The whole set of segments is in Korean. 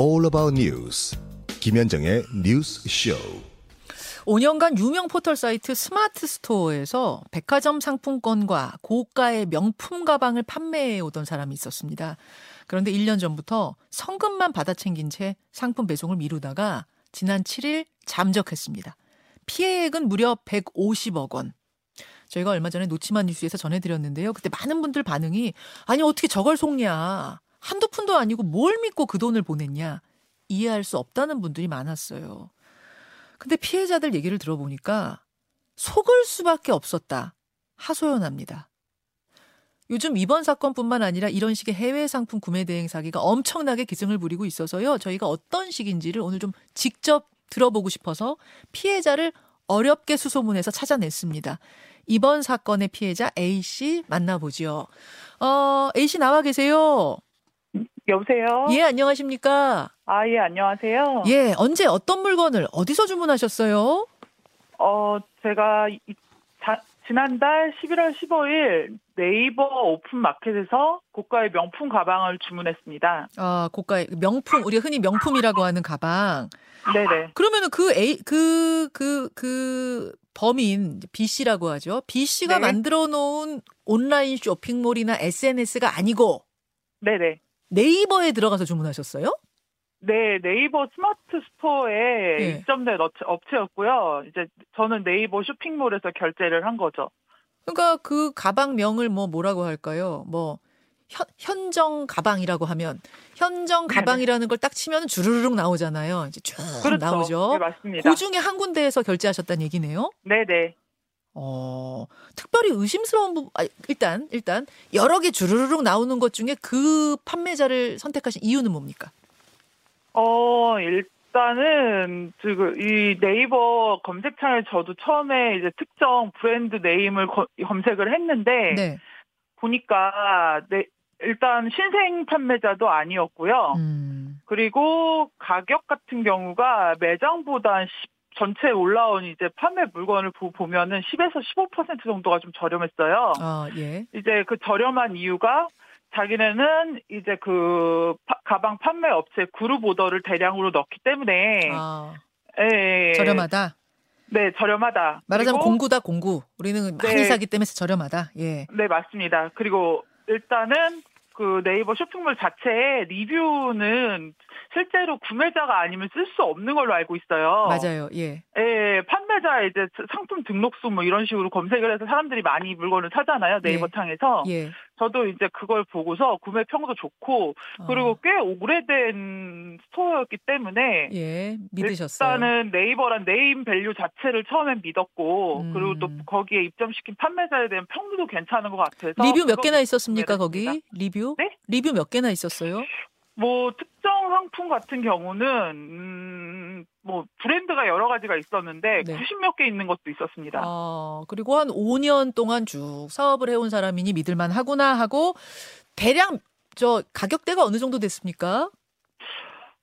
all about news. 김현정의 뉴스 쇼. 5년간 유명 포털 사이트 스마트 스토어에서 백화점 상품권과 고가의 명품 가방을 판매해 오던 사람이 있었습니다. 그런데 1년 전부터 선금만 받아 챙긴 채 상품 배송을 미루다가 지난 7일 잠적했습니다. 피해액은 무려 150억 원. 저희가 얼마 전에 노치만 뉴스에서 전해드렸는데요. 그때 많은 분들 반응이 아니 어떻게 저걸 속냐. 한두 푼도 아니고 뭘 믿고 그 돈을 보냈냐. 이해할 수 없다는 분들이 많았어요. 근데 피해자들 얘기를 들어보니까 속을 수밖에 없었다. 하소연합니다. 요즘 이번 사건뿐만 아니라 이런 식의 해외 상품 구매 대행 사기가 엄청나게 기승을 부리고 있어서요. 저희가 어떤 식인지를 오늘 좀 직접 들어보고 싶어서 피해자를 어렵게 수소문해서 찾아냈습니다. 이번 사건의 피해자 A씨 만나보죠. 어, A씨 나와 계세요? 여보세요? 예, 안녕하십니까? 아, 예, 안녕하세요. 예, 언제 어떤 물건을 어디서 주문하셨어요? 어, 제가 이, 자, 지난달 11월 15일 네이버 오픈 마켓에서 고가의 명품 가방을 주문했습니다. 아, 고가의 명품, 우리가 흔히 명품이라고 하는 가방. 네네. 그러면은 그 A, 그, 그, 그 범인, B 씨라고 하죠. B 씨가 네. 만들어 놓은 온라인 쇼핑몰이나 SNS가 아니고 네네. 네이버에 들어가서 주문하셨어요? 네, 네이버 스마트 스토어에 예. 입점된 업체- 업체였고요. 이제 저는 네이버 쇼핑몰에서 결제를 한 거죠. 그러니까 그 가방명을 뭐 뭐라고 할까요? 뭐 현, 현정 가방이라고 하면 현정. 가방이라는 걸 딱 치면 주르륵 나오잖아요. 이제 쭉 그렇죠. 나오죠. 네, 맞습니다. 그 중에 한 군데에서 결제하셨다는 얘기네요. 네 네. 어, 특별히 의심스러운 부분, 아, 일단, 일단, 여러 개 주르륵 나오는 것 중에 그 판매자를 선택하신 이유는 뭡니까? 어, 일단은, 지금, 이 네이버 검색창에 저도 처음에 이제 특정 브랜드 네임을 거- 검색을 했는데, 네. 보니까, 네, 일단 신생 판매자도 아니었고요. 음, 그리고 가격 같은 경우가 매장보다 한10 전체에 올라온 이제 판매 물건을 보- 보면은 10에서 15% 정도가 좀 저렴했어요. 아, 예. 이제 그 저렴한 이유가 자기네는 이제 그 파- 가방 판매 업체 그룹 오더를 대량으로 넣기 때문에 아, 예, 예. 저렴하다. 네, 저렴하다. 말하자면 그리고- 공구다, 공구. 우리는 많이 네. 사기 때문에 저렴하다. 예. 네, 맞습니다. 그리고 일단은 그 네이버 쇼핑몰 자체에 리뷰는 실제로 구매자가 아니면 쓸 수 없는 걸로 알고 있어요. 맞아요. 예. 예, 판매자 이제 상품 등록수 뭐 이런 식으로 검색을 해서 사람들이 많이 물건을 사잖아요. 네이버 예. 창에서. 예. 저도 이제 그걸 보고서 구매 평도 좋고 어, 그리고 꽤 오래된 store였기 때문에 예. 믿으셨어요. 일단은 네이버란 네임 밸류 자체를 처음엔 믿었고 음. 그리고 또 거기에 입점시킨 판매자에 대한 평도 괜찮은 것 같아서 리뷰 몇 개나 있었습니까, 거기? 리뷰? 네? 리뷰 몇 개나 있었어요? 뭐 특정 상품 같은 경우는 음, 뭐 브랜드가 여러 가지가 있었는데 네. 90몇 개 있는 것도 있었습니다. 어, 그리고 한 5년 동안 쭉 사업을 해온 사람이니 믿을만 하구나 하고, 대략, 저, 가격대가 어느 정도 됐습니까?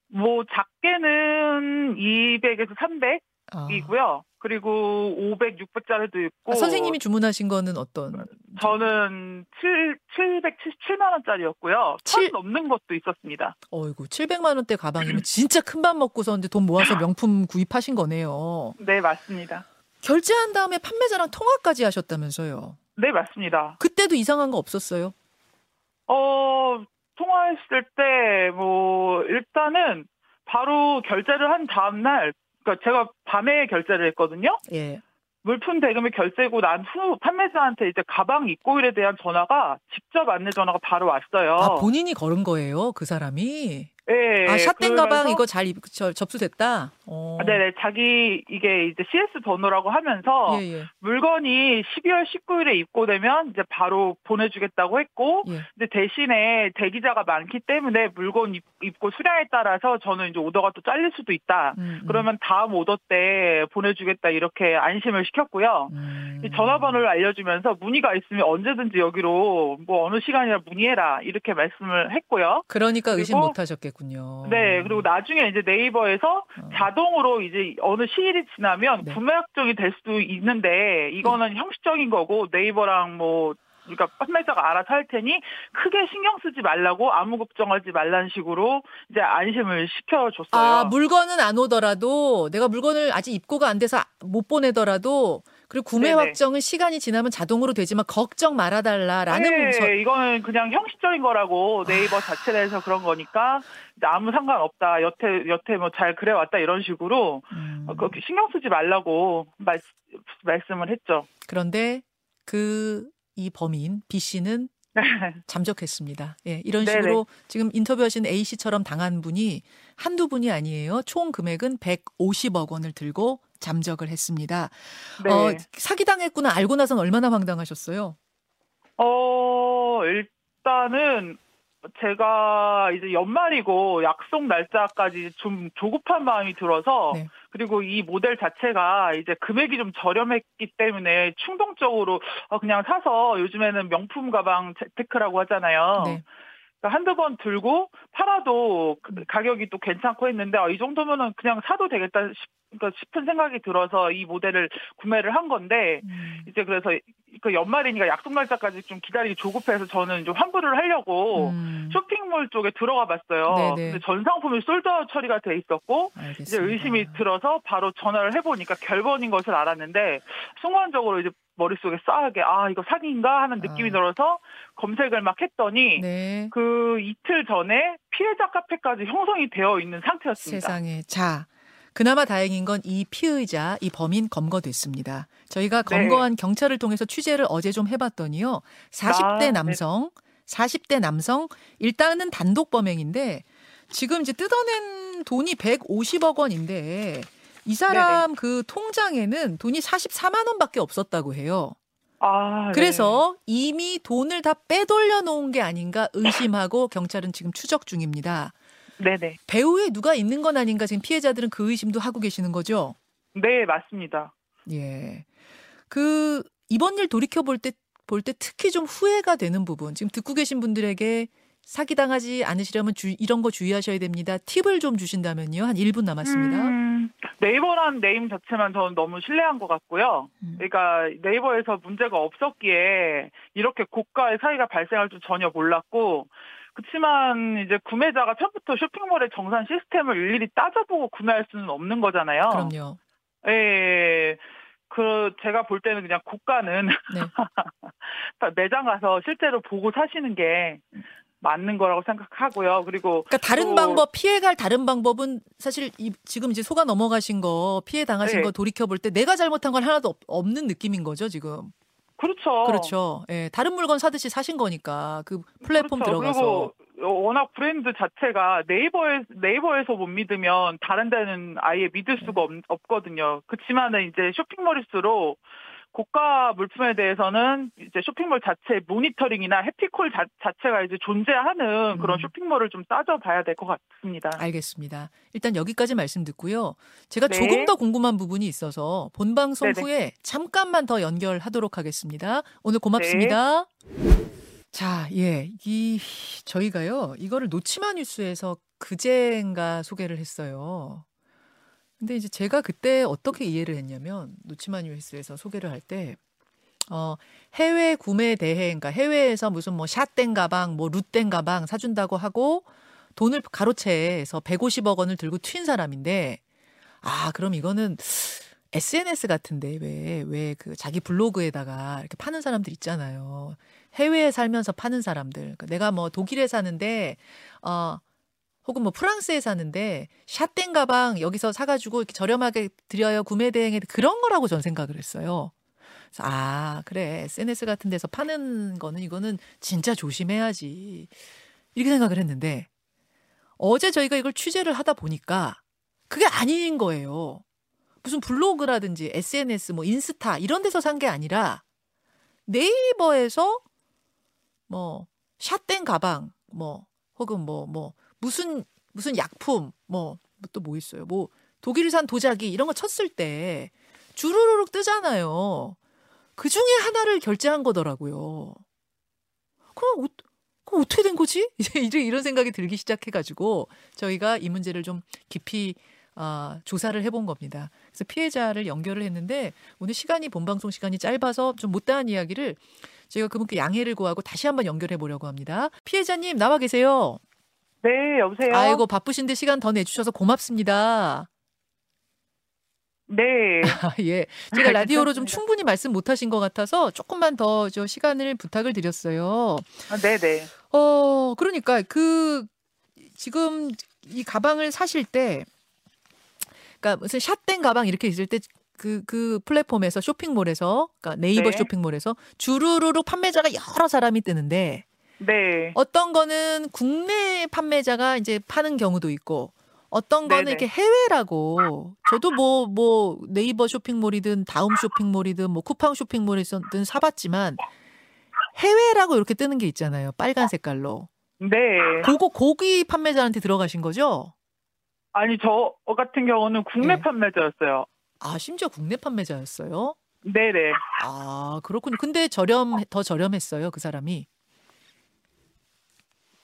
뭐 작게는 200에서 300 이고요. 아, 그리고 500, 600짜리도 있고 아, 선생님이 주문하신 거는 어떤? 저는 7, 777만 원짜리였고요. 칠- 천 넘는 것도 있었습니다. 어이구, 700만 원대 가방이면 진짜 큰 밥 먹고서 이제 돈 모아서 명품 구입하신 거네요. 네, 맞습니다. 결제한 다음에 판매자랑 통화까지 하셨다면서요. 네, 맞습니다. 그때도 이상한 거 없었어요? 어, 통화했을 때, 뭐, 일단은, 바로 결제를 한 다음 날, 그니까 제가 밤에 결제를 했거든요? 예. 물품 대금을 결제고 난 후 판매자한테 이제 가방 입고일에 대한 전화가 직접 안내 전화가 바로 왔어요. 아, 본인이 걸은 거예요, 그 사람이? 예. 아, 샷된 가방 이거 잘 입- 저- 접수됐다? 어. 아, 네네. 자기, 이게 이제 CS 번호라고 하면서, 예, 예. 물건이 12월 19일에 입고되면 이제 바로 보내주겠다고 했고, 예. 근데 대신에 대기자가 많기 때문에 물건 입, 입고 수량에 따라서 저는 이제 오더가 또 잘릴 수도 있다. 음, 음. 그러면 다음 오더 때 보내주겠다 이렇게 안심을 시켰고요. 음. 이 전화번호를 알려주면서 문의가 있으면 언제든지 여기로 뭐 어느 시간이나 문의해라 이렇게 말씀을 했고요. 그러니까 의심 그리고- 못 하셨겠 군요. 네, 그리고 나중에 이제 네이버에서 어. 자동으로 이제 어느 시일이 지나면 네. 구매 확정이 될 수도 있는데 이거는 형식적인 거고 네이버랑 뭐 그러니까 판매자가 알아서 할 테니 크게 신경 쓰지 말라고 아무 걱정하지 말라는 식으로 이제 안심을 시켜줬어요. 아, 물건은 안 오더라도 내가 물건을 아직 입고가 안 돼서 못 보내더라도 그리고 구매 네네. 확정은 시간이 지나면 자동으로 되지만 걱정 말아달라라는 네, 저- 이거는 그냥 형식적인 거라고 네이버 자체 내에서 그런 거니까 아무 상관없다. 여태 여태 뭐 잘 그래 왔다 이런 식으로 음. 어, 그렇게 신경 쓰지 말라고 말, 말씀을 했죠. 그런데 그 이 범인 B 씨는 잠적했습니다. 예, 이런 네네. 식으로 지금 인터뷰하신 A 씨처럼 당한 분이 한두 분이 아니에요. 총 금액은 150억 원을 들고 잠적을 했습니다. 네. 어, 사기당했구나 알고 나선 얼마나 황당하셨어요? 어, 일단은 제가 이제 연말이고 약속 날짜까지 좀 조급한 마음이 들어서 네. 그리고 이 모델 자체가 이제 금액이 좀 저렴했기 때문에 충동적으로 어, 그냥 사서 요즘에는 명품 가방 재테크라고 하잖아요. 네. 그러니까 한두 번 들고 팔아도 그 가격이 또 괜찮고 했는데 아, 이 정도면은 그냥 사도 되겠다 싶, 그러니까 싶은 생각이 들어서 이 모델을 구매를 한 건데 음. 이제 그래서 그 연말이니까 약속 날짜까지 좀 기다리기 조급해서 저는 좀 환불을 하려고 음, 쇼핑몰 쪽에 들어가 봤어요. 네네. 근데 전 상품이 솔드아웃 처리가 돼 있었고 이제 알겠습니다. 의심이 들어서 바로 전화를 해보니까 결번인 것을 알았는데 순간적으로 이제 머릿속에 싸하게 아 이거 사기인가 하는 느낌이 아. 들어서 검색을 막 했더니 네. 그 이틀 전에 피해자 카페까지 형성이 되어 있는 상태였습니다. 세상에. 자, 그나마 다행인 건 이 피의자, 이 범인 검거됐습니다. 저희가 네. 검거한 경찰을 통해서 취재를 어제 좀 해봤더니요. 40대 아, 네. 남성, 40대 남성, 일단은 단독 범행인데 지금 이제 뜯어낸 돈이 150억 원인데 이 사람 그 통장에는 돈이 44만 원밖에 없었다고 해요. 아, 네. 그래서 이미 돈을 다 빼돌려 놓은 게 아닌가 의심하고 경찰은 지금 추적 중입니다. 네네. 배후에 누가 있는 건 아닌가 지금 피해자들은 그 의심도 하고 계시는 거죠. 네 맞습니다. 예. 그 이번 일 돌이켜 볼 때 볼 때 특히 좀 후회가 되는 부분. 지금 듣고 계신 분들에게 사기 당하지 않으시려면 주, 이런 거 주의하셔야 됩니다. 팁을 좀 주신다면요. 한 1분 남았습니다. 음, 네이버란 네임 자체만 저는 너무 신뢰한 것 같고요. 음. 그러니까 네이버에서 문제가 없었기에 이렇게 고가의 사기가 발생할 줄 전혀 몰랐고 그렇지만 이제 구매자가 처음부터 쇼핑몰의 정산 시스템을 일일이 따져보고 구매할 수는 없는 거잖아요. 그럼요. 예. 그 제가 볼 때는 그냥 고가는 네. 매장 가서 실제로 보고 사시는 게 맞는 거라고 생각하고요. 그리고 그러니까 다른 또- 방법 피해갈 다른 방법은 사실 이, 지금 이제 속아 넘어가신 거 피해 당하신 네. 거 돌이켜 볼 때 내가 잘못한 건 하나도 없, 없는 느낌인 거죠 지금. 그렇죠. 그렇죠. 예, 다른 물건 사듯이 사신 거니까 그 플랫폼 그렇죠. 들어가서. 그리고 워낙 브랜드 자체가 네이버에 네이버에서 못 믿으면 다른 데는 아예 믿을 수가 없, 없거든요. 그렇지만은 이제 쇼핑몰일수록 고가 물품에 대해서는 이제 쇼핑몰 자체 모니터링이나 해피콜 자, 자체가 이제 존재하는 그런 음. 쇼핑몰을 좀 따져봐야 될 것 같습니다. 알겠습니다. 일단 여기까지 말씀 듣고요. 제가 네. 조금 더 궁금한 부분이 있어서 본 방송 네네. 후에 잠깐만 더 연결하도록 하겠습니다. 오늘 고맙습니다. 자, 예. 이 저희가요. 이거를 노치마 뉴스에서 그제인가 소개를 했어요. 근데 이제 제가 그때 어떻게 이해를 했냐면 노치마 뉴스에서 소개를 할 때 어, 해외 구매 대행, 그러니까 해외에서 무슨 뭐 샷땡 가방, 뭐 루땡 가방 사준다고 하고 돈을 가로채에서 150억 원을 들고 튄 사람인데 아, 그럼 이거는 SNS 같은데 왜 왜 그 자기 블로그에다가 이렇게 파는 사람들 있잖아요. 해외에 살면서 파는 사람들. 그러니까 내가 뭐 독일에 사는데 어 혹은 뭐 프랑스에 사는데 샷땡 가방 여기서 사가지고 이렇게 저렴하게 드려요 구매 대행에 그런 거라고 전 생각을 했어요. 아 그래 SNS 같은 데서 파는 거는 이거는 진짜 조심해야지 이렇게 생각을 했는데 어제 저희가 이걸 취재를 하다 보니까 그게 아닌 거예요. 무슨 블로그라든지 SNS 뭐 인스타 이런 데서 산 게 아니라 네이버에서 뭐 샷땡 가방 뭐 혹은 뭐뭐 무슨 무슨 약품 뭐또뭐 있어요. 뭐 독일산 도자기 이런 거 쳤을 때 주르륵 뜨잖아요. 그 중에 하나를 결제한 거더라고요. 그럼 어, 그럼 어떻게 된 거지? 이제 이런 생각이 들기 시작해가지고 저희가 이 문제를 좀 깊이 아, 조사를 해본 겁니다. 그래서 피해자를 연결을 했는데 오늘 시간이 본방송 시간이 짧아서 좀 못다한 이야기를 저희가 그분께 양해를 구하고 다시 한번 연결해 보려고 합니다. 피해자님 나와 계세요. 네, 여보세요. 아이고 바쁘신데 시간 더 내주셔서 고맙습니다. 네. 아, 예. 제가 라디오로 좀 충분히 말씀 못 하신 것 같아서 조금만 더 저 시간을 부탁을 드렸어요. 아, 네, 네. 어, 그러니까 그 지금 이 가방을 사실 때 그러니까 무슨 샷된 가방 이렇게 있을 때 그, 그 플랫폼에서 쇼핑몰에서, 그러니까 네이버 네. 쇼핑몰에서 주르르르 판매자가 여러 사람이 뜨는데 네. 어떤 거는 국내 판매자가 이제 파는 경우도 있고 어떤 거는 네네. 이렇게 해외라고 저도 뭐뭐 네이버 쇼핑몰이든 다음 쇼핑몰이든 뭐 쿠팡 쇼핑몰이든 사봤지만 해외라고 이렇게 뜨는 게 있잖아요 빨간 색깔로 네. 그거 고기 판매자한테 들어가신 거죠? 아니, 저 같은 경우는 국내 네. 판매자였어요. 아 심지어 국내 판매자였어요? 네네. 아 그렇군요. 근데 저렴 더 저렴했어요 그 사람이.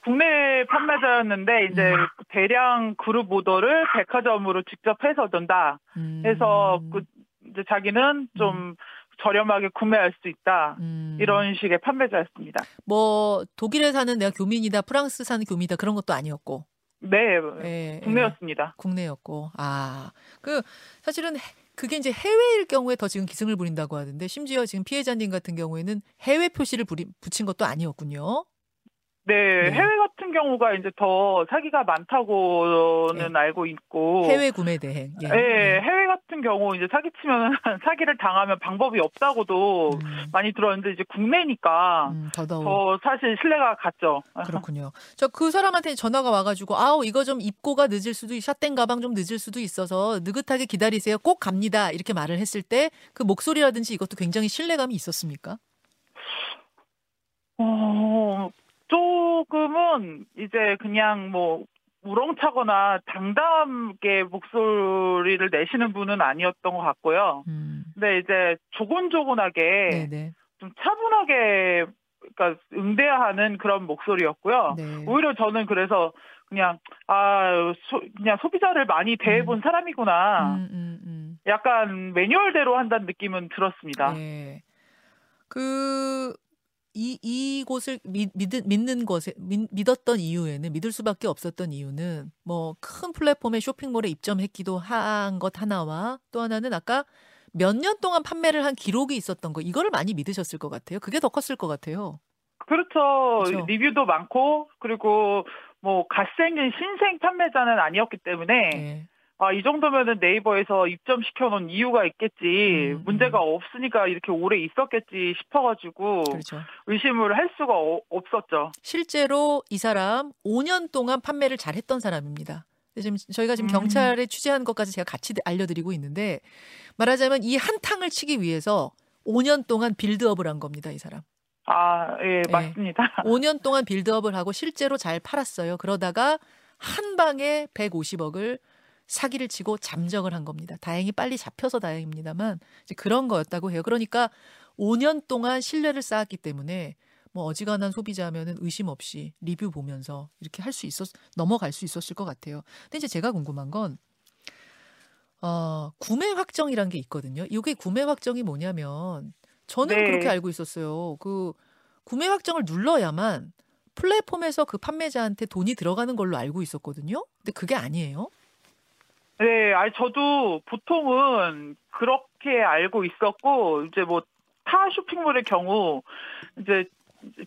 국내 판매자였는데, 이제 음. 대량 그룹 오더를 백화점으로 직접 해서 든다. 음, 해서 그, 이제 자기는 좀 저렴하게 구매할 수 있다. 음, 이런 식의 판매자였습니다. 뭐 독일에 사는 내가 교민이다 프랑스 사는 교민이다 그런 것도 아니었고 네. 예, 예. 국내였습니다. 국내였고 아 그 사실은 해- 그게 이제 해외일 경우에 더 지금 기승을 부린다고 하는데 심지어 지금 피해자님 같은 경우에는 해외 표시를 부리, 붙인 것도 아니었군요. 네, 네. 해외 같은 경우가 이제 더 사기가 많다고는 알고 있고. 해외 구매 대행. 예. 네, 해외 같은 경우 이제 사기치면 사기를 당하면 방법이 없다고도 음, 많이 들었는데 이제 국내니까 음, 더더욱 더 사실 신뢰가 갔죠. 그렇군요. 저 그 사람한테 전화가 와가지고 아우 이거 좀 입고가 늦을 수도 있- 샷된 가방 좀 늦을 수도 있어서 느긋하게 기다리세요. 꼭 갑니다. 이렇게 말을 했을 때 그 목소리라든지 이것도 굉장히 신뢰감이 있었습니까? 어, 조금은 이제 그냥 뭐 우렁차거나 당당하게 목소리를 내시는 분은 아니었던 것 같고요. 음, 근데 이제 조곤조곤하게 네네. 좀 차분하게 그러니까 응대하는 그런 목소리였고요. 네. 오히려 저는 그래서 그냥 아 소, 그냥 소비자를 많이 대해본 사람이구나. 음, 음, 음. 약간 매뉴얼대로 한다는 느낌은 들었습니다. 네. 그, 이, 이곳을 믿, 믿, 믿는 것에, 믿, 믿었던 이유에는, 믿을 수밖에 없었던 이유는, 뭐, 큰 플랫폼에 쇼핑몰에 입점했기도 한 것 하나와, 또 하나는 아까 몇 년 동안 판매를 한 기록이 있었던 거, 이거를 많이 믿으셨을 것 같아요. 그게 더 컸을 것 같아요. 그렇죠. 그렇죠. 리뷰도 많고 그리고 뭐 갓생긴 신생 판매자는 아니었기 때문에 네. 아, 이 정도면은 네이버에서 입점시켜 놓은 이유가 있겠지. 음, 문제가 없으니까 이렇게 오래 있었겠지 싶어가지고 그렇죠. 의심을 할 수가 어- 없었죠. 실제로 이 사람 5년 동안 판매를 잘 했던 사람입니다. 근데 지금 저희가 지금 음. 경찰에 취재한 것까지 제가 같이 알려드리고 있는데 말하자면 이 한탕을 치기 위해서 5년 동안 빌드업을 한 겁니다, 이 사람. 아, 예, 예. 맞습니다. 5년 동안 빌드업을 하고 실제로 잘 팔았어요. 그러다가 한 방에 150억을 사기를 치고 잠적을 한 겁니다. 다행히 빨리 잡혀서 다행입니다만 이제 그런 거였다고 해요. 그러니까 5년 동안 신뢰를 쌓았기 때문에 뭐 어지간한 소비자면은 의심 없이 리뷰 보면서 이렇게 할 수 있었 넘어갈 수 있었을 것 같아요. 근데 이제 제가 궁금한 건 어, 구매 확정이란 게 있거든요. 이게 구매 확정이 뭐냐면 저는 네. 그렇게 알고 있었어요. 그 구매 확정을 눌러야만 플랫폼에서 그 판매자한테 돈이 들어가는 걸로 알고 있었거든요. 근데 그게 아니에요. 네, 아니 저도 보통은 그렇게 알고 있었고 이제 뭐 타 쇼핑몰의 경우 이제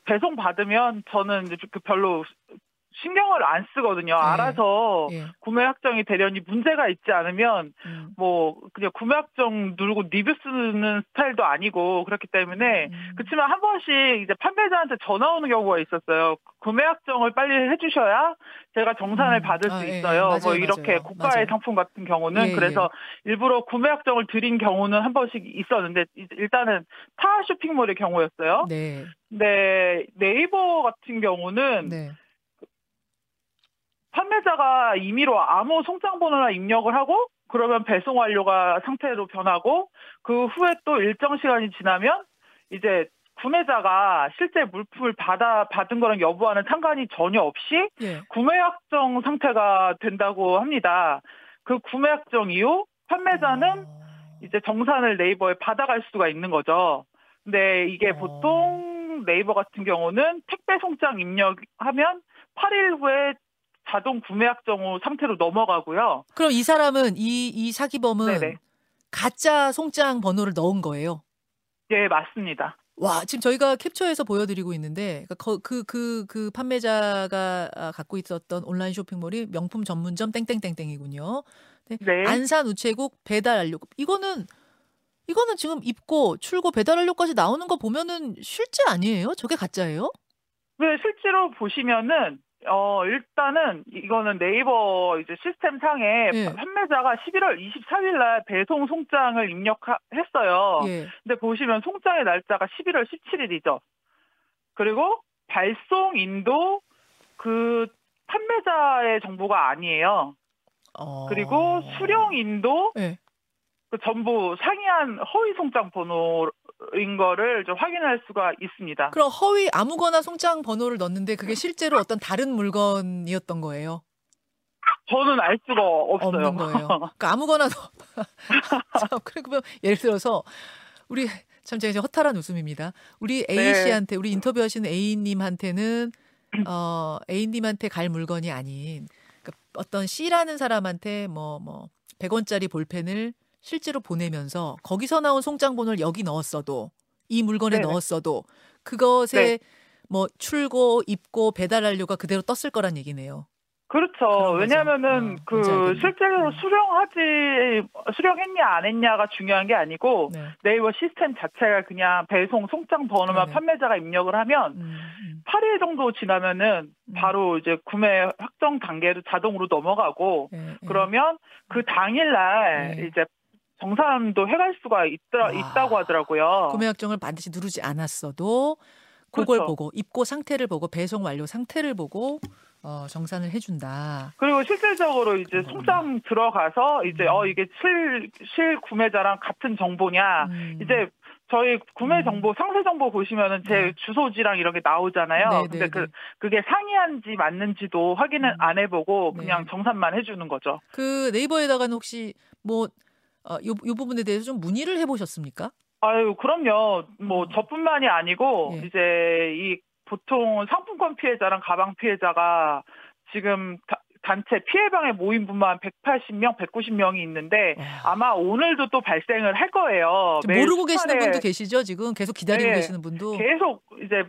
배송 받으면 저는 이제 그 별로 신경을 안 쓰거든요. 네. 알아서 예. 구매 확정이 되려니 문제가 있지 않으면 음. 뭐 그냥 구매 확정 누르고 리뷰 쓰는 스타일도 아니고 그렇기 때문에 음. 그렇지만 한 번씩 이제 판매자한테 전화 오는 경우가 있었어요. 구매 확정을 빨리 해주셔야 제가 정산을 음. 받을 아, 수 예, 있어요. 맞아요, 뭐 이렇게 맞아요. 고가의 맞아요. 상품 같은 경우는 예, 그래서 일부러 구매 확정을 드린 경우는 한 번씩 있었는데 이- 일단은 타 쇼핑몰의 경우였어요. 네. 근데 네이버 같은 경우는 네. 판매자가 임의로 아무 송장 번호나 입력을 하고 그러면 배송 완료가 상태로 변하고 그 후에 또 일정 시간이 지나면 이제 구매자가 실제 물품을 받아 받은 거랑 여부와는 상관이 전혀 없이 예. 구매 확정 상태가 된다고 합니다. 그 구매 확정 이후 판매자는 어. 이제 정산을 네이버에 받아갈 수가 있는 거죠. 근데 이게 어. 보통 네이버 같은 경우는 택배 송장 입력하면 8일 후에 자동 구매 확정 상태로 넘어가고요. 그럼 이 사람은 이, 이 사기범은 네네. 가짜 송장 번호를 넣은 거예요. 예, 맞습니다. 와, 지금 저희가 캡처해서 보여드리고 있는데 그 그 그 그 판매자가 아, 갖고 있었던 온라인 쇼핑몰이 명품 전문점 땡땡땡땡이군요. 네. 안산 우체국 배달 완료. 이거는 이거는 지금 입고 출고 배달 완료까지 나오는 거 보면은 실제 아니에요? 저게 가짜예요? 네, 실제로 보시면은 어 일단은 이거는 네이버 이제 시스템 상에 예. 판매자가 11월 24일 날 배송 송장을 입력했어요. 예. 근데 보시면 송장의 날짜가 11월 17일이죠. 그리고 발송인도 그 판매자의 정보가 아니에요. 어. 그리고 수령인도 예. 그 전부 상이한 허위 송장 번호 인 거를 좀 확인할 수가 있습니다. 그럼 허위 아무거나 송장 번호를 넣었는데 그게 실제로 어떤 다른 물건이었던 거예요. 저는 알 수가 없어요. 없는 거예요. 그러니까 아무거나 넣어. 자, 그러면 예를 들어서 우리 참 제가 이제 허탈한 웃음입니다. 우리 A 네. 씨한테 우리 인터뷰하시는 A 님한테는 어 A 님한테 갈 물건이 아닌 그러니까 어떤 C라는 사람한테 뭐뭐 100원짜리 볼펜을 실제로 보내면서 거기서 나온 송장 번호를 여기 넣었어도 이 물건에 네네. 넣었어도 그것에 뭐 출고, 입고, 배달 완료가 그대로 떴을 거란 얘기네요. 그렇죠. 왜냐하면은 어, 그. 실제로 음. 수령하지 수령했냐 안 했냐가 중요한 게 아니고 네. 네이버 시스템 자체가 그냥 배송 송장 번호만 네네. 판매자가 입력을 하면 음, 음, 8일 정도 지나면은 음. 바로 이제 구매 확정 단계로 자동으로 넘어가고 예, 예. 그러면 그 당일날 네. 이제 정산도 해갈 수가 있더, 아. 있다고 하더라고요. 구매 확정을 반드시 누르지 않았어도 그걸 그렇죠. 보고 입고 상태를 보고 배송 완료 상태를 보고 어, 정산을 해준다. 그리고 실질적으로 이제 음. 송장 들어가서 이제 음. 어 이게 실, 실 구매자랑 같은 정보냐 음. 이제 저희 구매 음. 정보 상세 정보 보시면은 제 네. 주소지랑 이런 게 나오잖아요. 네, 근데 네, 그 네. 그게 상이한지 맞는지도 확인을 음. 안 해보고 네. 그냥 정산만 해주는 거죠. 그 네이버에다가는 혹시 뭐 어, 요, 요 부분에 대해서 좀 문의를 해보셨습니까? 아유 그럼요. 뭐 음. 저뿐만이 아니고 예. 이제 이 보통 상품권 피해자랑 가방 피해자가 지금 다- 단체 피해방에 모인 분만 180명, 190명이 있는데 와. 아마 오늘도 또 발생을 할 거예요. 모르고 계시는 분도 계시죠? 지금 계속 기다리고 네. 계시는 분도 계속 이제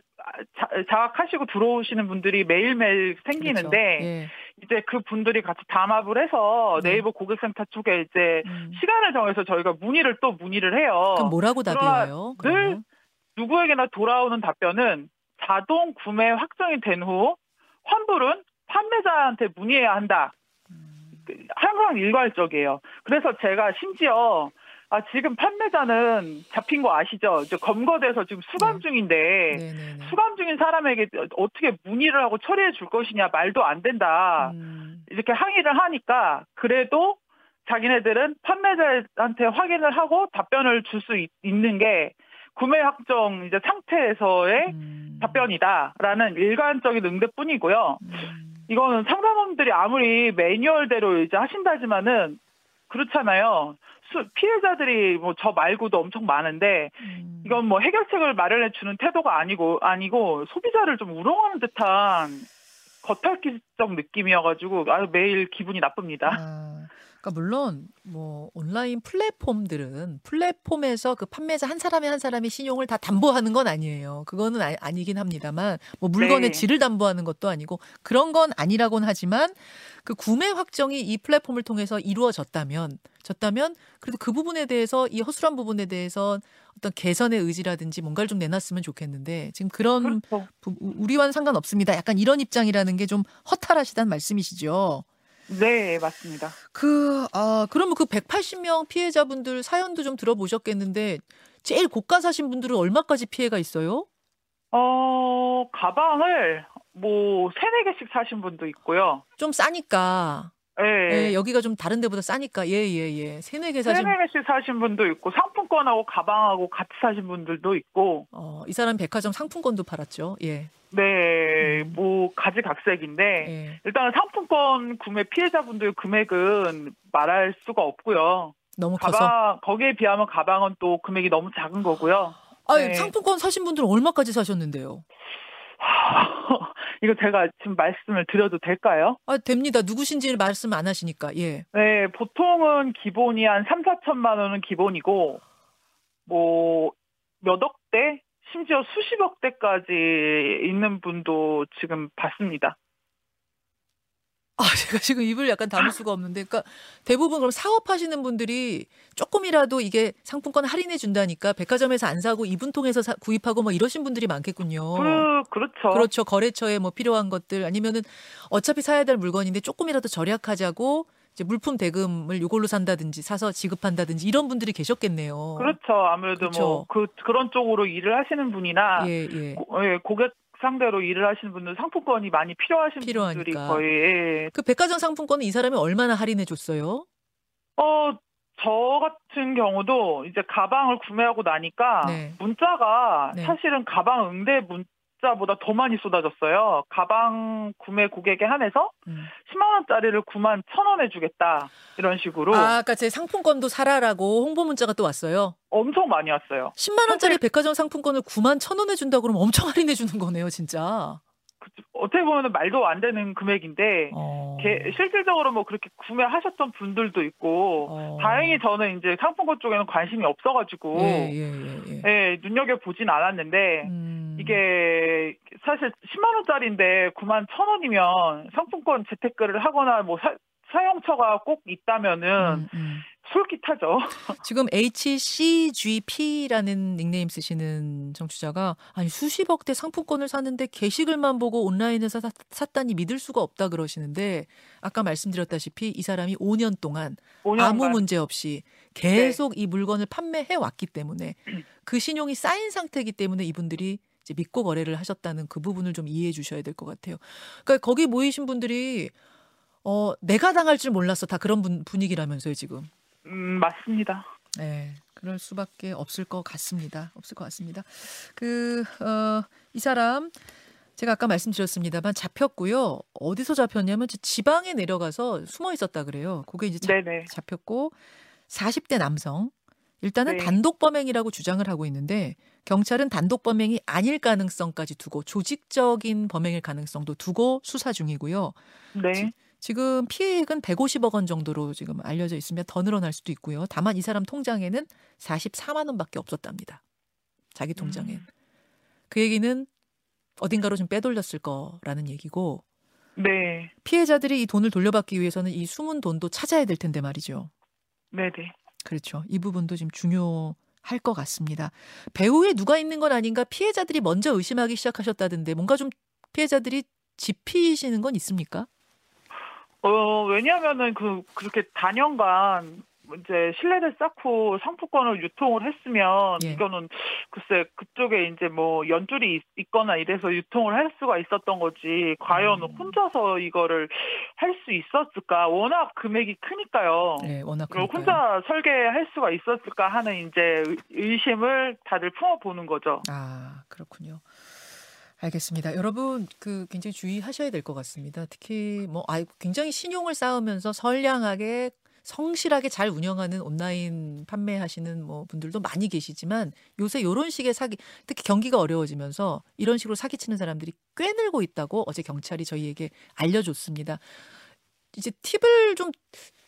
자, 자학하시고 들어오시는 분들이 매일매일 생기는데 그렇죠. 예. 이제 그 분들이 같이 담합을 해서 네. 네이버 고객센터 쪽에 이제 음. 시간을 정해서 저희가 문의를 또 문의를 해요. 그럼 뭐라고 와요? 늘? 누구에게나 돌아오는 답변은 자동 구매 확정이 된 후 환불은 판매자한테 문의해야 한다. 음. 항상 일괄적이에요. 그래서 제가 심지어 아 지금 판매자는 잡힌 거 아시죠? 이제 검거돼서 지금 수감 네. 중인데 네네네. 수감 중인 사람에게 어떻게 문의를 하고 처리해 줄 것이냐 말도 안 된다. 음. 이렇게 항의를 하니까 그래도 자기네들은 판매자한테 확인을 하고 답변을 줄 수 있는 게 구매 확정 이제 상태에서의 음. 답변이다라는 일관적인 응대뿐이고요. 음. 이거는 상담원들이 아무리 매뉴얼대로 이제 하신다지만은 그렇잖아요. 수- 피해자들이 뭐 저 말고도 엄청 많은데 음. 이건 뭐 해결책을 마련해 주는 태도가 아니고 아니고 소비자를 좀 우롱하는 듯한 겉핥기적 느낌이어가지고 아유 매일 기분이 나쁩니다. 아, 그러니까 물론 뭐 온라인 플랫폼들은 플랫폼에서 그 판매자 한 사람이 한 사람이 신용을 다 담보하는 건 아니에요. 그거는 아, 니긴 합니다만 뭐 물건의 네. 질을 담보하는 것도 아니고 그런 건 아니라고는 하지만 그 구매 확정이 이 플랫폼을 통해서 이루어졌다면 졌다면 그래도 그 부분에 대해서 이 허술한 부분에 대해서 어떤 개선의 의지라든지 뭔가를 좀 내놨으면 좋겠는데 지금 그런 그렇죠. 부- 우리와는 상관없습니다. 약간 이런 입장이라는 게 좀 허탈하시다는 말씀이시죠. 네 맞습니다. 그, 아, 그러면 그 180명 피해자분들 사연도 좀 들어보셨겠는데, 제일 고가 사신 분들은 얼마까지 피해가 있어요? 어 가방을 뭐 세네 개씩 사신 분도 있고요. 좀 싸니까. 예. 예, 여기가 좀 다른 데보다 싸니까. 예, 예, 예. 세네 개 사신, 세네 개씩 사신 분도 있고 상품권하고 가방하고 같이 사신 분들도 있고 어, 이 사람 백화점 상품권도 팔았죠. 예. 네, 음. 뭐 가지각색인데 예. 일단은 상품권 구매 피해자분들 금액은 말할 수가 없고요. 너무 커서. 가방 거기에 비하면 가방은 또 금액이 너무 작은 거고요. 아니, 네. 상품권 사신 분들은 얼마까지 사셨는데요? 이거 제가 지금 말씀을 드려도 될까요? 아, 됩니다. 누구신지를 말씀 안 하시니까. 예. 네, 보통은 기본이 한 3, 4천만 원은 기본이고, 뭐, 몇 억대? 심지어 수십억 대까지 있는 분도 지금 봤습니다. 아, 제가 지금 입을 약간 담을 수가 없는데, 그러니까 대부분 그럼 사업하시는 분들이 조금이라도 이게 상품권 할인해 준다니까 백화점에서 안 사고 이분 통해서 사- 구입하고 뭐 이러신 분들이 많겠군요. 그, 그렇죠. 그렇죠. 거래처에 뭐 필요한 것들 아니면은 어차피 사야 될 물건인데 조금이라도 절약하자고 이제 물품 대금을 이걸로 산다든지 사서 지급한다든지 이런 분들이 계셨겠네요. 그렇죠. 아무래도 그렇죠. 뭐, 그, 그런 쪽으로 일을 하시는 분이나, 예, 예. 고, 예, 고객 상대로 일을 하시는 분들 상품권이 많이 필요하신 필요하니까. 분들이 거의, 예. 그 백화점 상품권은 이 사람이 얼마나 할인해 줬어요? 어, 저 같은 경우도 이제 가방을 구매하고 나니까 네. 문자가 네. 사실은 가방 응대 문 자보다 더 많이 쏟아졌어요. 가방 구매 고객에 한해서 음. 10만 원짜리를 9만 1천 원에 주겠다 이런 식으로 아, 아까 제 상품권도 사라라고 홍보 문자가 또 왔어요. 엄청 많이 왔어요. 10만 원짜리 백화점 상품권을 9만 천 원에 준다 그러면 엄청 할인해 주는 거네요, 진짜. 그- 어떻게 보면 말도 안 되는 금액인데 어. 게- 실질적으로 뭐 그렇게 구매하셨던 분들도 있고 어. 다행히 저는 이제 상품권 쪽에는 관심이 없어가지고 예, 예, 예, 예. 예, 눈여겨 보진 않았는데 음. 이게 사실 10만 원짜리인데 9만 천 원이면 상품권 재테크를 하거나 뭐 사, 사용처가 꼭 있다면은 음, 음. 솔깃하죠. 지금 HCGP라는 닉네임 쓰시는 정치자가 아니 수십억 대 상품권을 샀는데 게시글만 보고 온라인에서 사- 샀다니 믿을 수가 없다 그러시는데 아까 말씀드렸다시피 이 사람이 5년 동안 5년간. 아무 문제 없이 계속 이 물건을 판매해 왔기 때문에 그 신용이 쌓인 상태이기 때문에 이분들이 이제 믿고 거래를 하셨다는 그 부분을 좀 이해해 주셔야 될 것 같아요. 그러니까 거기 모이신 분들이 어 내가 당할 줄 몰랐어 다 그런 분, 분위기라면서요 지금. 음, 맞습니다. 네, 그럴 수밖에 없을 것 같습니다. 없을 것 같습니다. 그, 어, 이 사람, 제가 아까 말씀드렸습니다만 잡혔고요. 어디서 잡혔냐면 저 지방에 내려가서 숨어 있었다 그래요. 그게 이제 잡. 잡혔고, 40대 남성. 일단은 네. 단독 범행이라고 주장을 하고 있는데 경찰은 단독 범행이 아닐 가능성까지 두고 조직적인 범행일 가능성도 두고 수사 중이고요. 네. 지금 피해액은 150억 원 정도로 지금 알려져 있으며 더 늘어날 수도 있고요. 다만 이 사람 통장에는 44만 원밖에 없었답니다. 자기 통장엔. 음. 그 얘기는 어딘가로 좀 빼돌렸을 거라는 얘기고 네. 피해자들이 이 돈을 돌려받기 위해서는 이 숨은 돈도 찾아야 될 텐데 말이죠. 네네. 그렇죠. 이 부분도 지금 중요 할 것 같습니다. 배후에 누가 있는 건 아닌가 피해자들이 먼저 의심하기 시작하셨다던데 뭔가 좀 피해자들이 짚히시는 건 있습니까? 어, 왜냐하면은 그, 그렇게 단연간 이제 신뢰를 쌓고 상품권을 유통을 했으면 예. 이거는 글쎄 그쪽에 이제 뭐 연줄이 있- 있거나 이래서 유통을 할 수가 있었던 거지 과연 음. 혼자서 이거를 할 수 있었을까 워낙 금액이 크니까요. 네, 워낙 그러니까요. 혼자 설계할 수가 있었을까 하는 이제 의- 의심을 다들 품어보는 거죠. 아, 그렇군요. 알겠습니다. 여러분, 그 굉장히 주의하셔야 될 것 같습니다. 특히 뭐, 아, 굉장히 신용을 쌓으면서 선량하게 성실하게 잘 운영하는 온라인 판매하시는 뭐 분들도 많이 계시지만 요새 이런 식의 사기, 특히 경기가 어려워지면서 이런 식으로 사기치는 사람들이 꽤 늘고 있다고 어제 경찰이 저희에게 알려줬습니다. 이제 팁을 좀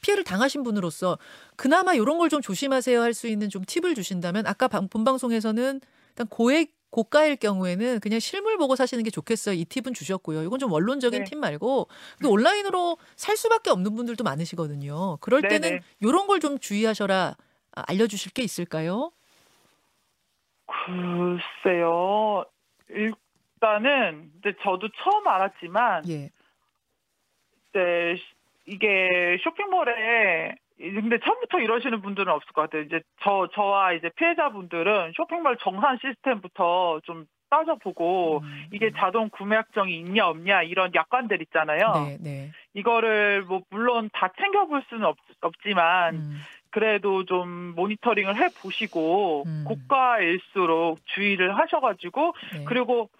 피해를 당하신 분으로서 그나마 이런 걸 좀 조심하세요 할 수 있는 좀 팁을 주신다면 아까 방- 본 방송에서는 일단 고액 고가일 경우에는 그냥 실물 보고 사시는 게 좋겠어요. 이 팁은 주셨고요. 이건 좀 원론적인 네. 팁 말고 근데 온라인으로 살 수밖에 없는 분들도 많으시거든요. 그럴 때는 네네. 이런 걸 좀 주의하셔라 아, 알려주실 게 있을까요? 글쎄요. 일단은 이제 저도 처음 알았지만 예. 이제 이게 쇼핑몰에 근데 처음부터 이러시는 분들은 없을 것 같아요. 이제 저 저와 이제 피해자분들은 쇼핑몰 정산 시스템부터 좀 따져보고 음, 이게 자동 구매 약정이 있냐 없냐 이런 약관들 있잖아요. 네, 네. 이거를 뭐 물론 다 챙겨볼 수는 없, 없지만 음, 그래도 좀 모니터링을 해 보시고 음. 고가일수록 주의를 하셔가지고 네. 그리고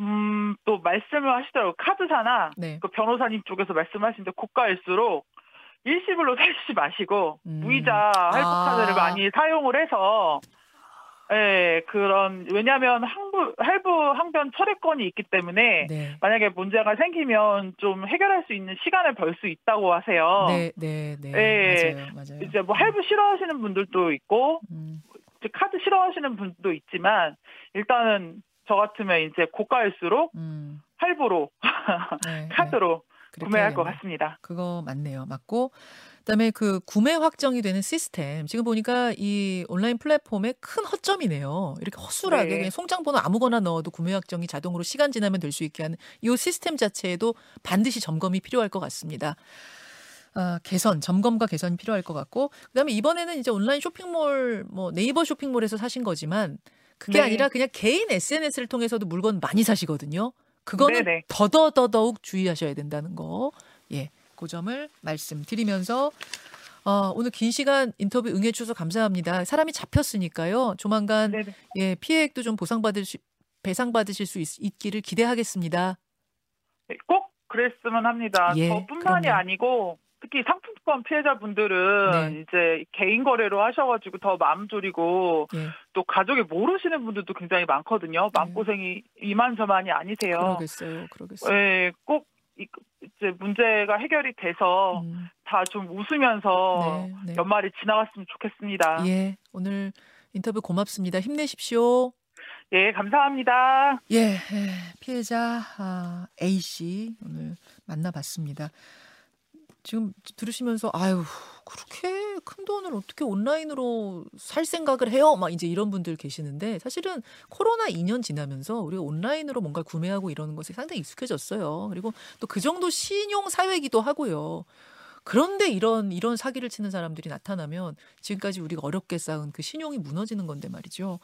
음 또 말씀을 하시더라고 요 카드사나 네. 그 변호사님 쪽에서 말씀하시는데 고가일수록 일시불로 사시지 마시고 음. 무이자 할부 아. 카드를 많이 사용을 해서 예, 그런 왜냐하면 항부 할부 항변 철회권이 있기 때문에 네. 만약에 문제가 생기면 좀 해결할 수 있는 시간을 벌 수 있다고 하세요. 네, 네, 네. 예. 맞아요. 맞아요. 이제 뭐 할부 싫어하시는 분들도 있고 음, 카드 싫어하시는 분도 있지만 일단은 저 같으면 이제 고가일수록 음. 할부로 네, 네. 카드로 구매할 것. 같습니다. 그거 맞네요. 맞고 그다음에 그 구매 확정이 되는 시스템 지금 보니까 이 온라인 플랫폼의 큰 허점이네요. 이렇게 허술하게 네. 그냥 송장 번호 아무거나 넣어도 구매 확정이 자동으로 시간 지나면 될 수 있게 하는 이 시스템 자체에도 반드시 점검이 필요할 것 같습니다. 아, 개선, 점검과 개선이 필요할 것 같고 그다음에 이번에는 이제 온라인 쇼핑몰 뭐 네이버 쇼핑몰에서 사신 거지만 그게 네. 아니라 그냥 개인 SNS를 통해서도 물건 많이 사시거든요. 그거는 네네. 더더더더욱 주의하셔야 된다는 거. 예. 그 점을 말씀드리면서 어, 오늘 긴 시간 인터뷰 응해 주셔서 감사합니다. 사람이 잡혔으니까요. 조만간 네네. 예, 피해액도 좀 보상받을 수, 배상받으실 수 있, 기를 기대하겠습니다. 네, 꼭 그랬으면 합니다. 예, 저뿐만이 그럼요. 아니고 특히 상품 권 피해자분들은 네. 이제 개인 거래로 하셔가지고 더 마음 졸이고 예. 또 가족이 모르시는 분들도 굉장히 많거든요. 마음고생이 이만저만이 아니세요. 네. 그러겠어요. 그러겠어요. 예, 꼭 이- 이제 문제가 해결이 돼서 음, 다좀 웃으면서 네, 네. 연말이 지나갔으면 좋겠습니다. 예, 예. 오늘 인터뷰 고맙습니다. 힘내십시오. 감사합니다. 예, 예, 피해자 아, A 씨 오늘 만나봤습니다. 지금 들으시면서 아유 그렇게 큰 돈을 어떻게 온라인으로 살 생각을 해요? 막 이제 이런 분들 계시는데 사실은 코로나 2년 지나면서 우리가 온라인으로 뭔가 구매하고 이러는 것에 상당히 익숙해졌어요. 그리고 또 그 정도 신용 사회이기도 하고요. 그런데 이런 이런 사기를 치는 사람들이 나타나면 지금까지 우리가 어렵게 쌓은 그 신용이 무너지는 건데 말이죠.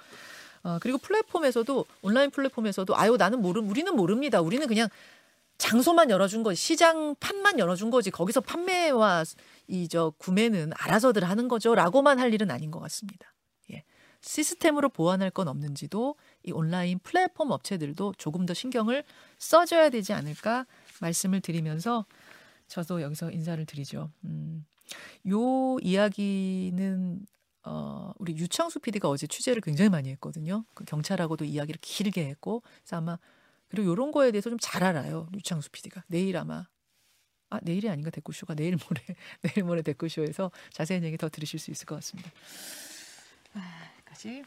어, 그리고 플랫폼에서도 온라인 플랫폼에서도 아유 나는 모름 우리는 모릅니다. 우리는 그냥 장소만 열어준 거지 시장 판만 열어준 거지 거기서 판매와 이 저 구매는 알아서들 하는 거죠라고만 할 일은 아닌 것 같습니다. 예. 시스템으로 보완할 건 없는지도 이 온라인 플랫폼 업체들도 조금 더 신경을 써줘야 되지 않을까 말씀을 드리면서 저도 여기서 인사를 드리죠. 음, 요 이야기는 어, 우리 유창수 PD가 어제 취재를 굉장히 많이 했거든요. 그 경찰하고도 이야기를 길게 했고, 그래서 아마 그리고 이런 거에 대해서 좀 잘 알아요. 유창수 PD가 내일 아마 아 내일이 아닌가 데코쇼가 내일 모레 내일 모레 데코쇼에서 자세한 얘기 더 들으실 수 있을 것 같습니다. 아, 까지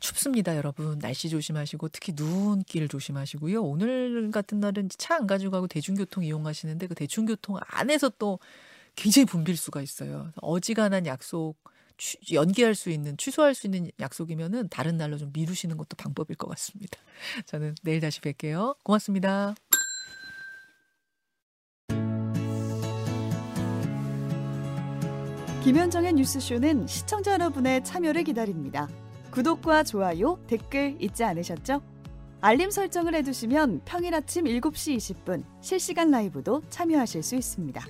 춥습니다, 여러분. 날씨 조심하시고 특히 눈길 조심하시고요. 오늘 같은 날은 차 안 가지고 가고 대중교통 이용하시는데 그 대중교통 안에서 또 굉장히 붐빌 수가 있어요. 어지간한 약속 취- 연기할 수 있는 취소할 수 있는 약속이면은 다른 날로 좀 미루시는 것도 방법일 것 같습니다. 저는 내일 다시 뵐게요. 고맙습니다. 김현정의 뉴스쇼는 시청자 여러분의 참여를 기다립니다. 구독과 좋아요, 댓글 잊지 않으셨죠? 알림 설정을 해두시면 평일 아침 7시 20분 실시간 라이브도 참여하실 수 있습니다.